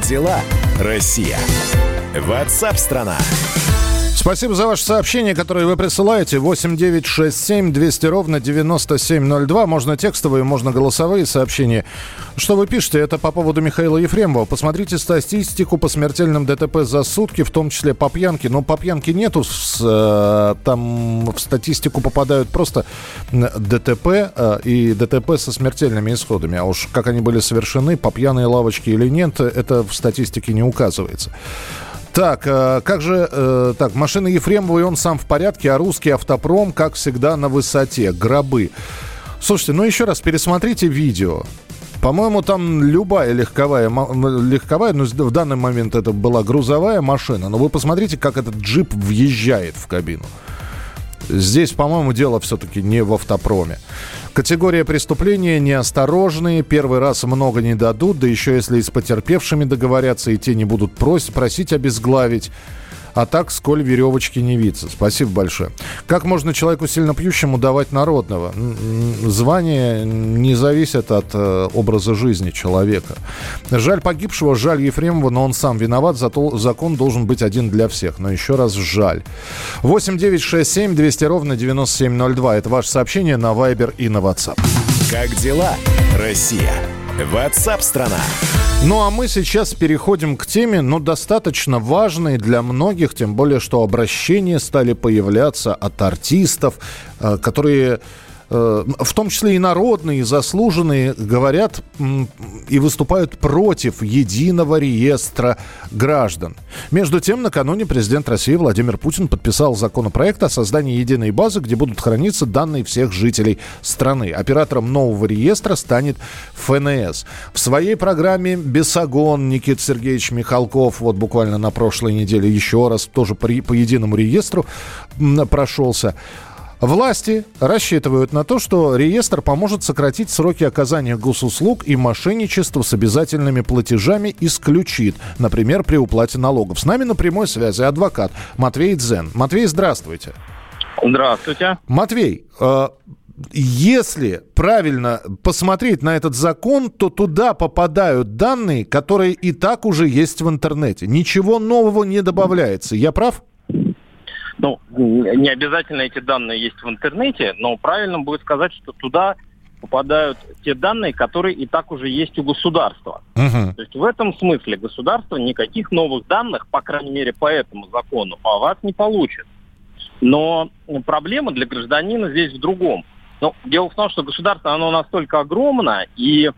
Дела, Россия? Ватсап-страна! Спасибо за ваше сообщение, которое вы присылаете. 8 9 6 7 200 ровно 9702. Можно текстовые, можно голосовые сообщения. Что вы пишете? Это по поводу Михаила Ефремова. Посмотрите статистику по смертельным ДТП за сутки, в том числе по пьянке. Но по пьянке нету. Э, там в статистику попадают просто ДТП э, и ДТП со смертельными исходами. А уж как они были совершены, по пьяной лавочке или нет, это в статистике не указывается. Так, э, как же... Э, так, машина Ефремова, и он сам в порядке, а русский автопром, как всегда, на высоте. Гробы. Слушайте, ну еще раз пересмотрите видео. По-моему, там любая легковая, легковая, ну, в данный момент это была грузовая машина, но вы посмотрите, как этот джип въезжает в кабину. Здесь, по-моему, дело все-таки не в автопроме. Категория преступления неосторожные, первый раз много не дадут, да еще если и с потерпевшими договорятся, и те не будут просить, просить обезглавить. А так, сколь веревочки не виться. Спасибо большое. Как можно человеку сильно пьющему давать народного? Звание не зависит от э, образа жизни человека. Жаль погибшего, жаль Ефремова, но он сам виноват, зато закон должен быть один для всех. Но еще раз жаль. 8 9 6 7 200 ровно 9702. Это ваше сообщение на Viber и на WhatsApp. Как дела, Россия? WhatsApp-страна! Ну а мы сейчас переходим к теме, ну, достаточно важной для многих, тем более, что обращения стали появляться от артистов, э, которые в том числе и народные, заслуженные, говорят и выступают против единого реестра граждан. Между тем, накануне президент России Владимир Путин подписал законопроект о создании единой базы, где будут храниться данные всех жителей страны. Оператором нового реестра станет ФНС. В своей программе «Бесогон» Никита Сергеевич Михалков вот буквально на прошлой неделе еще раз тоже по единому реестру прошелся. Власти рассчитывают на то, что реестр поможет сократить сроки оказания госуслуг и мошенничество с обязательными платежами исключит, например, при уплате налогов. С нами на прямой связи адвокат Матвей Дзен. Матвей, здравствуйте. Здравствуйте. Матвей, э, если правильно посмотреть на этот закон, то туда попадают данные, которые и так уже есть в интернете. Ничего нового не добавляется. Я прав? Ну, не обязательно эти данные есть в интернете, но правильно будет сказать, что туда попадают те данные, которые и так уже есть у государства. Uh-huh. То есть в этом смысле государство никаких новых данных, по крайней мере по этому закону, о вас не получит. Но проблема для гражданина здесь в другом. Ну, дело в том, что государство, оно настолько огромно, и э,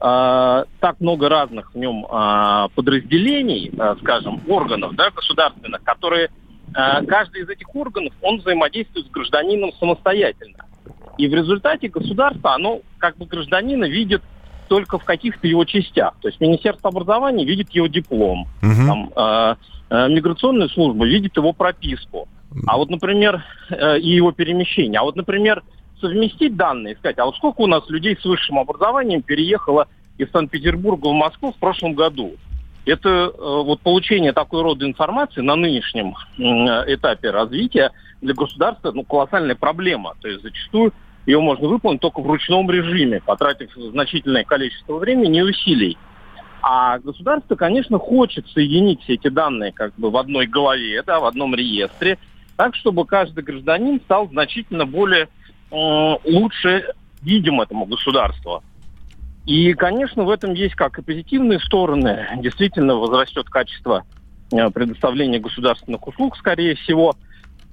так много разных в нем э, подразделений, э, скажем, органов да, государственных, которые каждый из этих органов, он взаимодействует с гражданином самостоятельно. И в результате государство, оно как бы гражданина видит только в каких-то его частях. То есть Министерство образования видит его диплом, угу. там, э, э, миграционная служба видит его прописку. А вот, например, э, и его перемещение. А вот, например, совместить данные, сказать, а вот сколько у нас людей с высшим образованием переехало из Санкт-Петербурга в Москву в прошлом году? Это э, вот получение такой рода информации на нынешнем этапе развития для государства ну, колоссальная проблема. То есть зачастую ее можно выполнить только в ручном режиме, потратив значительное количество времени и усилий. А государство, конечно, хочет соединить все эти данные как бы в одной голове, да, в одном реестре, так, чтобы каждый гражданин стал значительно более э, лучше видим этому государству. И, конечно, в этом есть как и позитивные стороны. Действительно возрастет качество э, предоставления государственных услуг, скорее всего.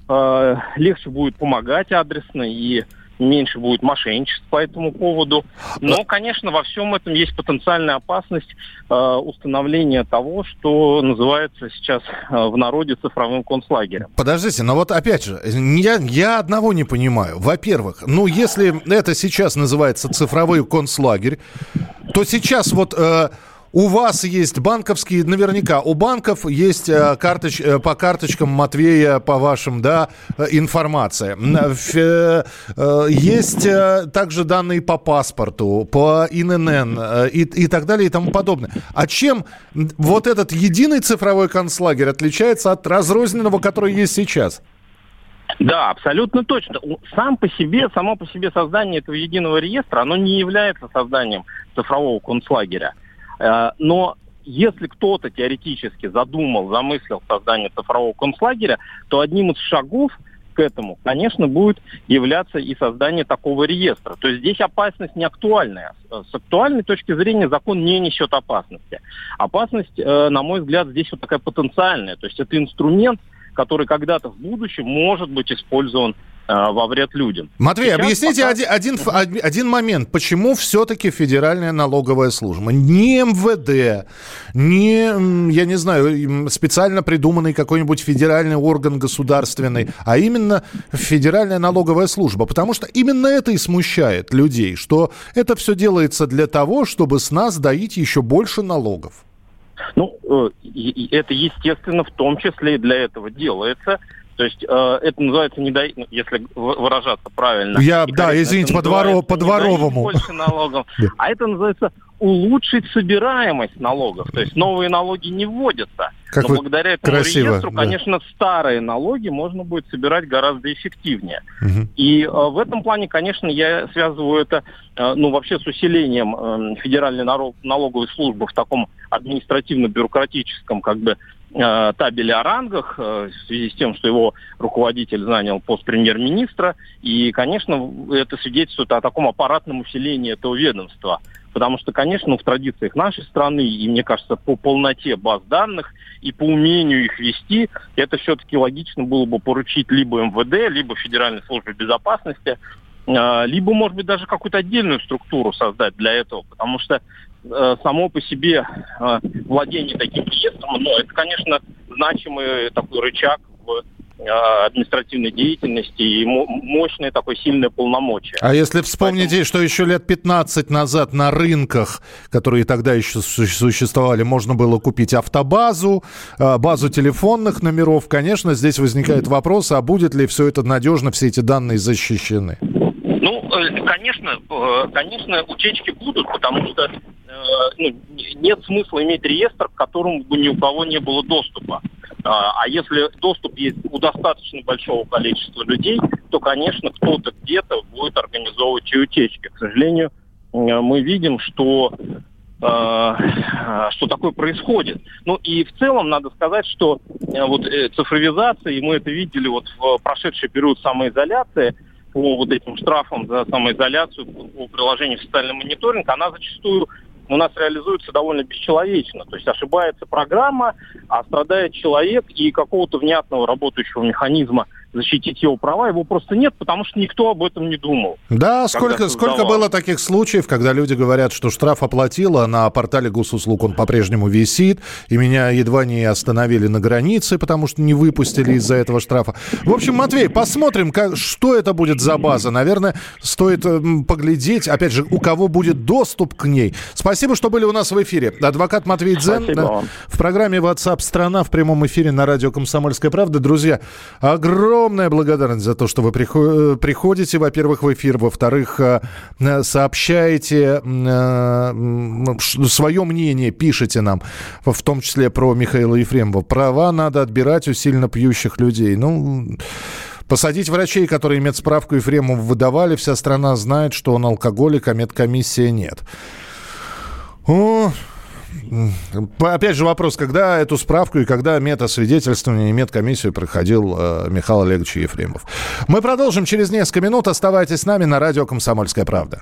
Э, легче будет помогать адресно и меньше будет мошенничеств по этому поводу. Но, конечно, во всем этом есть потенциальная опасность э, установления того, что называется сейчас э, в народе цифровым концлагерем. Подождите, но вот опять же, я, я одного не понимаю. Во-первых, ну если это сейчас называется цифровой концлагерь, то сейчас вот... Э, у вас есть банковские, наверняка, у банков есть э, карточ, э, по карточкам Матвея, по вашим, да, э, информация. Есть также данные по паспорту, по ИНН и, и так далее и тому подобное. А чем вот этот единый цифровой концлагерь отличается от разрозненного, который есть сейчас? Да, абсолютно точно. Сам по себе, само по себе создание этого единого реестра, оно не является созданием цифрового концлагеря. Э, но если кто-то теоретически задумал, замыслил создание цифрового концлагеря, то одним из шагов к этому, конечно, будет являться и создание такого реестра. То есть здесь опасность не актуальная. С актуальной точки зрения закон не несет опасности. Опасность, э, на мой взгляд, здесь вот такая потенциальная. То есть это инструмент, который когда-то в будущем может быть использован Э, во вред людям. Матвей, Сейчас объясните пока... один, один, один момент. Почему все-таки Федеральная налоговая служба? Не МВД, не, я не знаю, специально придуманный какой-нибудь федеральный орган государственный, а именно Федеральная налоговая служба. Потому что именно это и смущает людей, что это все делается для того, чтобы с нас доить еще больше налогов. Ну, э, это, естественно, в том числе и для этого делается. То есть э, это называется, не дай, ну, если выражаться правильно. Я, да, извините, по-дворовому. По больше налогов. А это называется улучшить собираемость налогов. То есть новые налоги не вводятся. Как но благодаря этому красиво, реестру, да. конечно, старые налоги можно будет собирать гораздо эффективнее. Угу. И э, в этом плане, конечно, я связываю это, э, ну, вообще с усилением э, Федеральной налоговой службы в таком административно-бюрократическом, как бы, Э, табеле о рангах э, в связи с тем, что его руководитель занял пост премьер-министра. И, конечно, это свидетельствует о таком аппаратном усилении этого ведомства. Потому что, конечно, в традициях нашей страны, и мне кажется, по полноте баз данных и по умению их вести, это все-таки логично было бы поручить либо МВД, либо Федеральной службе безопасности, э, либо, может быть, даже какую-то отдельную структуру создать для этого. Потому что само по себе э, владение таким реестром, но это, конечно, значимый такой рычаг в э, административной деятельности и мощное такое сильное полномочие. А если вспомните, Поэтому... что еще лет 15 назад на рынках, которые тогда еще существовали, можно было купить автобазу, базу телефонных номеров, конечно, здесь возникает вопрос, а будет ли все это надежно, все эти данные защищены? Ну, конечно, конечно, утечки будут, потому что Э, ну, нет смысла иметь реестр, к которому бы ни у кого не было доступа. А, а если доступ есть у достаточно большого количества людей, то, конечно, кто-то где-то будет организовывать и утечки. К сожалению, э, мы видим, что э, что такое происходит. Ну и в целом надо сказать, что вот цифровизация, и мы это видели вот в прошедший период самоизоляции, по вот этим штрафам за самоизоляцию, по приложению в социальный мониторинг, она зачастую у нас реализуется довольно бесчеловечно. То есть ошибается программа, а страдает человек, и какого-то внятного работающего механизма – защитить его права, его просто нет, потому что никто об этом не думал. Да, сколько, сколько было таких случаев, когда люди говорят, что штраф оплатила, на портале госуслуг он по-прежнему висит, и меня едва не остановили на границе, потому что не выпустили из-за этого штрафа. В общем, Матвей, посмотрим, как, что это будет за база. Наверное, стоит поглядеть, опять же, у кого будет доступ к ней. Спасибо, что были у нас в эфире. Адвокат Матвей Дзен да, в программе WhatsApp страна в прямом эфире на радио «Комсомольская правда». Друзья, огромное огромная благодарность за то, что вы э, приходите, во-первых, в эфир, во-вторых, э, э, сообщаете свое мнение, пишите нам, в том числе про Михаила Ефремова. Права надо отбирать у сильно пьющих людей. Ну, Посадить врачей, которые медсправку Ефремову выдавали, вся страна знает, что он алкоголик, а медкомиссия нет. О, Опять же вопрос, когда эту справку и когда метасвидетельствование и медкомиссию проходил э, Михаил Олегович Ефремов. Мы продолжим через несколько минут. Оставайтесь с нами на радио «Комсомольская правда».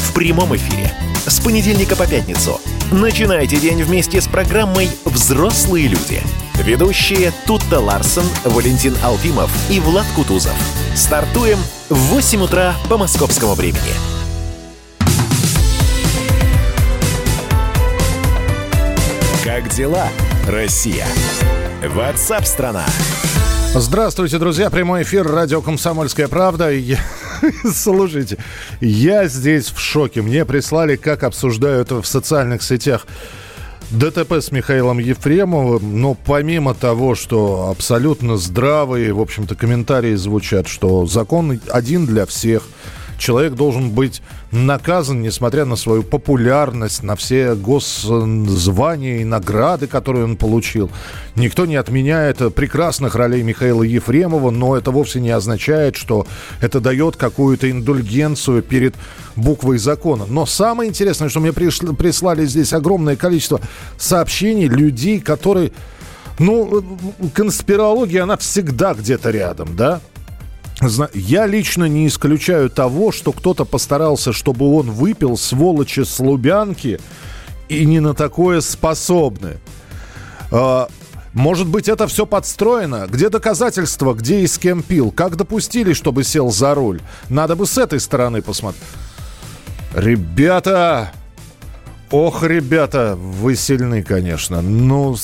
прямом эфире. С понедельника по пятницу. Начинайте день вместе с программой «Взрослые люди». Ведущие Тутта Ларсон, Валентин Алфимов и Влад Кутузов. Стартуем в 8 утра по московскому времени. Как дела, Россия? Ватсап-страна! Здравствуйте, друзья. Прямой эфир радио «Комсомольская правда». Я... Слушайте, я здесь в шоке. Мне прислали, как обсуждают в социальных сетях ДТП с Михаилом Ефремовым, но помимо того, что абсолютно здравые, в общем-то, комментарии звучат, что закон один для всех – человек должен быть наказан, несмотря на свою популярность, на все госзвания и награды, которые он получил. Никто не отменяет прекрасных ролей Михаила Ефремова, но это вовсе не означает, что это дает какую-то индульгенцию перед буквой закона. Но самое интересное, что мне пришли, прислали здесь огромное количество сообщений людей, которые... Ну, конспирология, она всегда где-то рядом, да? Я лично не исключаю того, что кто-то постарался, чтобы он выпил сволочи с Лубянки и не на такое способны. А, может быть, это все подстроено? Где доказательства, где и с кем пил? Как допустили, чтобы сел за руль? Надо бы с этой стороны посмотреть. Ребята! Ох, ребята, вы сильны, конечно. Ну,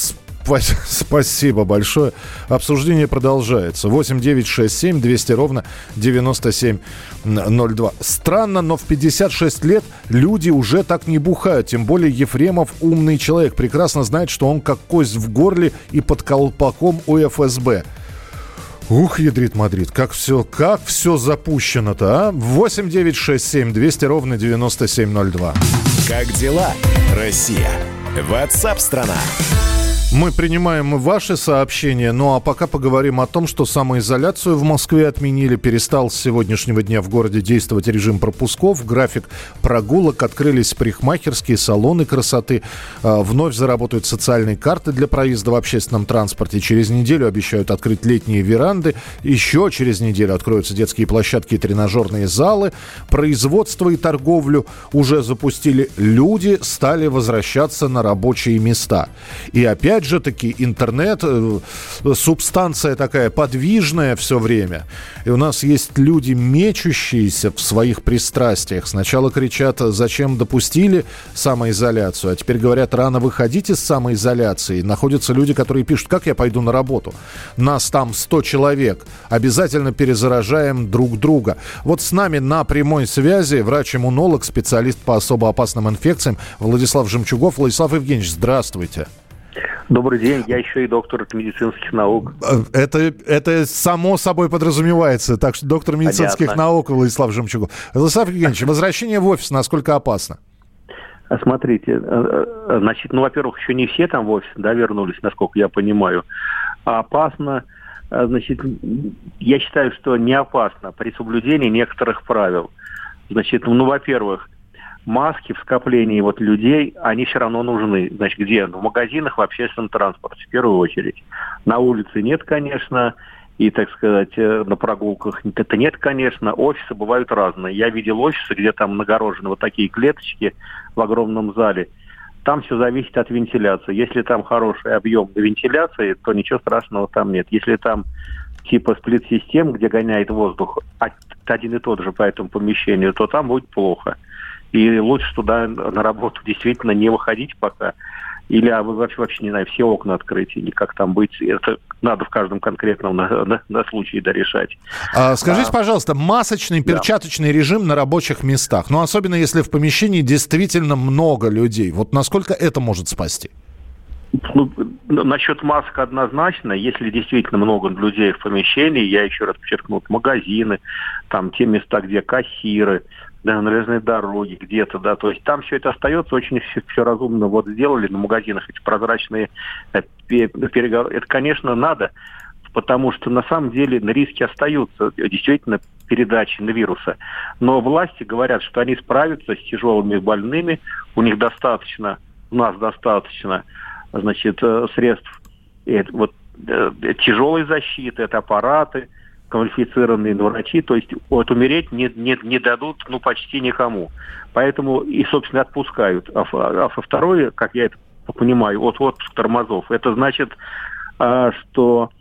Спасибо большое. Обсуждение продолжается. 8 9 6 7 200 ровно 9702. Странно, но в 56 лет люди уже так не бухают. Тем более Ефремов умный человек. Прекрасно знает, что он как кость в горле и под колпаком у ФСБ. Ух, ядрит Мадрид, как все, как все запущено-то, а? 8 9 6 7 200 ровно 9702. Как дела, Россия? Ватсап-страна! Мы принимаем ваши сообщения, ну а пока поговорим о том, что самоизоляцию в Москве отменили. Перестал с сегодняшнего дня в городе действовать режим пропусков, график прогулок, открылись парикмахерские салоны красоты, а, вновь заработают социальные карты для проезда в общественном транспорте. Через неделю обещают открыть летние веранды, еще через неделю откроются детские площадки и тренажерные залы. Производство и торговлю уже запустили. Люди стали возвращаться на рабочие места. И опять же таки интернет, э, субстанция такая подвижная все время. И у нас есть люди, мечущиеся в своих пристрастиях. Сначала кричат, зачем допустили самоизоляцию, а теперь говорят, рано выходить из самоизоляции. Находятся люди, которые пишут, как я пойду на работу? Нас там 100 человек. Обязательно перезаражаем друг друга. Вот с нами на прямой связи врач-иммунолог, специалист по особо опасным инфекциям Владислав Жемчугов. Владислав Евгеньевич, здравствуйте. Добрый день, я еще и доктор медицинских наук. Э, это, это само собой подразумевается. Так что доктор медицинских Понятно. наук Владислав Жемчугов. Владислав Евгеньевич, возвращение в офис насколько опасно? А смотрите, э, э, значит, ну, во-первых, еще не все там в офис, да, вернулись, насколько я понимаю. А опасно, значит, я считаю, что не опасно при соблюдении некоторых правил. Значит, ну, во-первых, маски в скоплении вот людей, они все равно нужны. Значит, где? В магазинах, в общественном транспорте, в первую очередь. На улице нет, конечно, и, так сказать, э, на прогулках это нет, конечно. Офисы бывают разные. Я видел офисы, где там нагорожены вот такие клеточки в огромном зале. Там все зависит от вентиляции. Если там хороший объем вентиляции, то ничего страшного там нет. Если там типа сплит-систем, где гоняет воздух один и тот же по этому помещению, то там будет плохо. И лучше туда на работу действительно не выходить пока. Или а вы вообще, вообще не знаю, все окна открыть, или как там быть. Это надо в каждом конкретном на, на, на случае да, решать. А, скажите, а, пожалуйста, масочный, перчаточный да. режим на рабочих местах, ну, особенно если в помещении действительно много людей, вот насколько это может спасти? Ну, насчет масок однозначно. Если действительно много людей в помещении, я еще раз подчеркну, магазины, там те места, где кассиры, да, на железной дороге где-то, да, то есть там все это остается, очень все, все разумно вот сделали на магазинах эти прозрачные э, переговоры. Это, конечно, надо, потому что на самом деле на риски остаются действительно передачи на вируса. Но власти говорят, что они справятся с тяжелыми больными, у них достаточно, у нас достаточно, значит, э, средств вот, э, тяжелой защиты, это аппараты, квалифицированные врачи, то есть вот умереть не, не, не дадут ну почти никому. Поэтому и, собственно, отпускают. А, а второе, как я это понимаю, от отпуск тормозов, это значит, а, что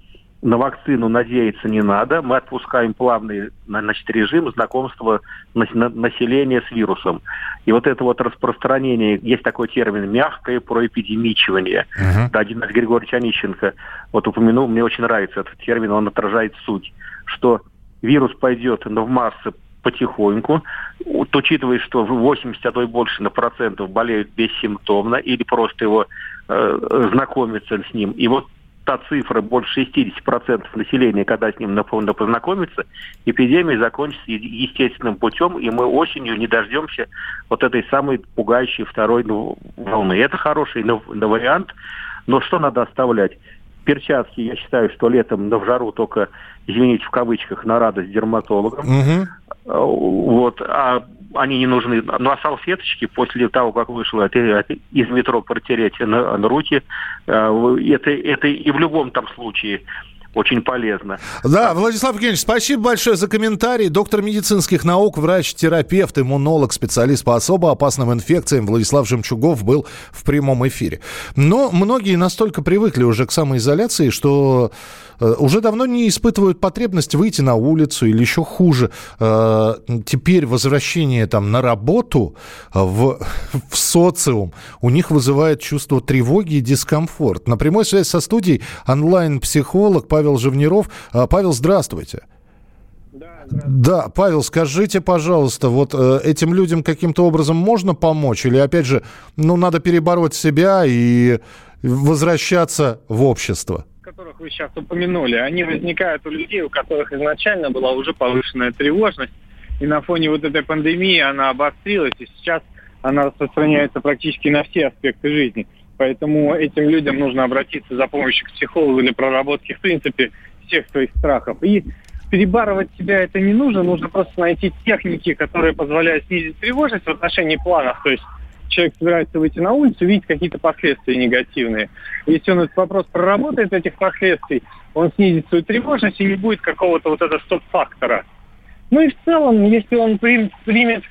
на вакцину надеяться не надо. Мы отпускаем плавный значит, режим знакомства населения с вирусом. И вот это вот распространение, есть такой термин, мягкое проэпидемичивание. Uh-huh. Да, Геннадий Григорьевич Онищенко вот упомянул, мне очень нравится этот термин, он отражает суть, что вирус пойдет в массы потихоньку, учитывая, что 80, а и больше на процентов болеют бессимптомно или просто его э, знакомятся с ним. И вот та цифра больше 60% населения, когда с ним познакомиться, эпидемия закончится естественным путем, и мы осенью не дождемся вот этой самой пугающей второй волны. Это хороший вариант, но что надо оставлять? Перчатки, я считаю, что летом на в жару только, извините, в кавычках, на радость дерматологам. Угу. Вот. А они не нужны. Ну а салфеточки после того, как вышло из метро протереть на, на руки, э, это, это и в любом там случае очень полезно. Да, Владислав Евгеньевич, спасибо большое за комментарий. Доктор медицинских наук, врач-терапевт, иммунолог, специалист по особо опасным инфекциям Владислав Жемчугов был в прямом эфире. Но многие настолько привыкли уже к самоизоляции, что уже давно не испытывают потребность выйти на улицу или еще хуже. Э, теперь возвращение там на работу э, в, в социум у них вызывает чувство тревоги и дискомфорт. На прямой связи со студией онлайн-психолог Павел Живниров. Павел, здравствуйте. Да, Павел, скажите, пожалуйста, вот э, этим людям каким-то образом можно помочь? Или, опять же, ну, надо перебороть себя и возвращаться в общество? Которых вы сейчас упомянули, они возникают у людей, у которых изначально была уже повышенная тревожность, и на фоне вот этой пандемии она обострилась, и сейчас она распространяется практически на все аспекты жизни. Поэтому этим людям нужно обратиться за помощью к психологу для проработки, в принципе, всех своих страхов. И перебарывать себя это не нужно, нужно просто найти техники, которые позволяют снизить тревожность в отношении планов. То есть человек собирается выйти на улицу, видеть какие-то последствия негативные. Если он этот вопрос проработает, этих последствий, он снизит свою тревожность и не будет какого-то вот этого стоп-фактора. Ну и в целом, если он примет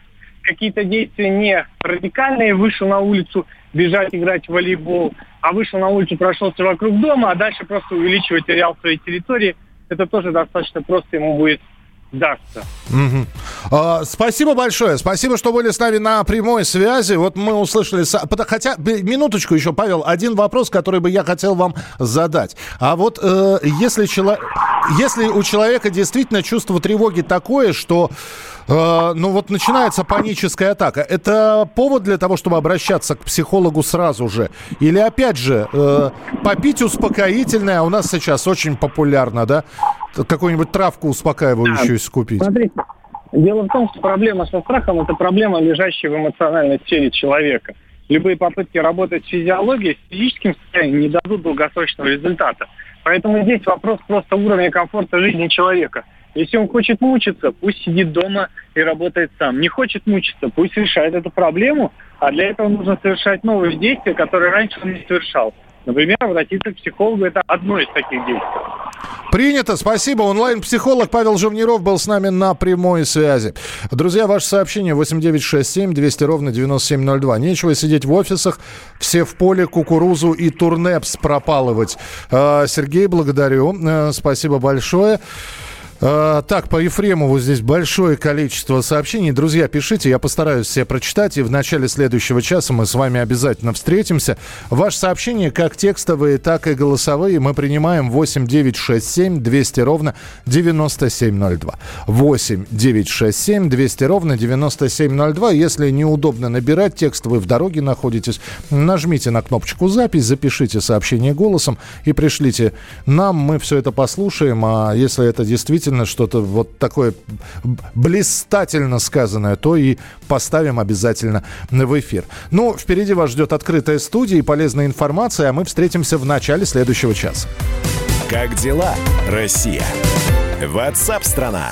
какие-то действия не радикальные, вышел на улицу, бежать играть в волейбол, а вышел на улицу, прошелся вокруг дома, а дальше просто увеличивать ареал своей территории, это тоже достаточно просто ему будет дастся. Угу. А, спасибо большое. Спасибо, что были с нами на прямой связи. Вот мы услышали... Хотя, минуточку еще, Павел, один вопрос, который бы я хотел вам задать. А вот э, если, чело... если у человека действительно чувство тревоги такое, что Э, ну вот начинается паническая атака. Это повод для того, чтобы обращаться к психологу сразу же? Или опять же, э, попить успокоительное, а у нас сейчас очень популярно, да? Какую-нибудь травку успокаивающую да. скупить. Смотрите, дело в том, что проблема со страхом – это проблема, лежащая в эмоциональной теле человека. Любые попытки работать с физиологией, с физическим состоянием не дадут долгосрочного результата. Поэтому здесь вопрос просто уровня комфорта жизни человека – если он хочет мучиться, пусть сидит дома и работает сам. Не хочет мучиться, пусть решает эту проблему, а для этого нужно совершать новые действия, которые раньше он не совершал. Например, обратиться к психологу – это одно из таких действий. Принято, спасибо. Онлайн-психолог Павел Живниров был с нами на прямой связи. Друзья, ваше сообщение 8967 200 ровно 9702. Нечего сидеть в офисах, все в поле кукурузу и турнепс пропалывать. А, Сергей, благодарю. Э, спасибо большое. А, так, по Ефремову здесь большое количество сообщений. Друзья, пишите, я постараюсь все прочитать, и в начале следующего часа мы с вами обязательно встретимся. Ваши сообщения, как текстовые, так и голосовые, мы принимаем 8 9 6 7 200 ровно 9702. 8 9 6 7 200 ровно 9702. Если неудобно набирать текст, вы в дороге находитесь, нажмите на кнопочку «Запись», запишите сообщение голосом и пришлите нам. Мы все это послушаем, а если это действительно действительно что-то вот такое блистательно сказанное, то и поставим обязательно в эфир. Ну, впереди вас ждет открытая студия и полезная информация, а мы встретимся в начале следующего часа. Как дела, Россия? Ватсап-страна!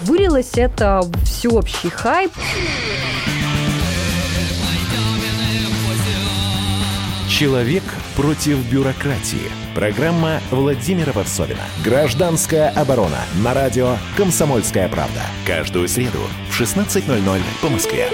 Вылилось это всеобщий хайп. Человек против бюрократии. Программа Владимира Варсовина. Гражданская оборона. На радио «Комсомольская правда». Каждую среду в 16.00 по Москве.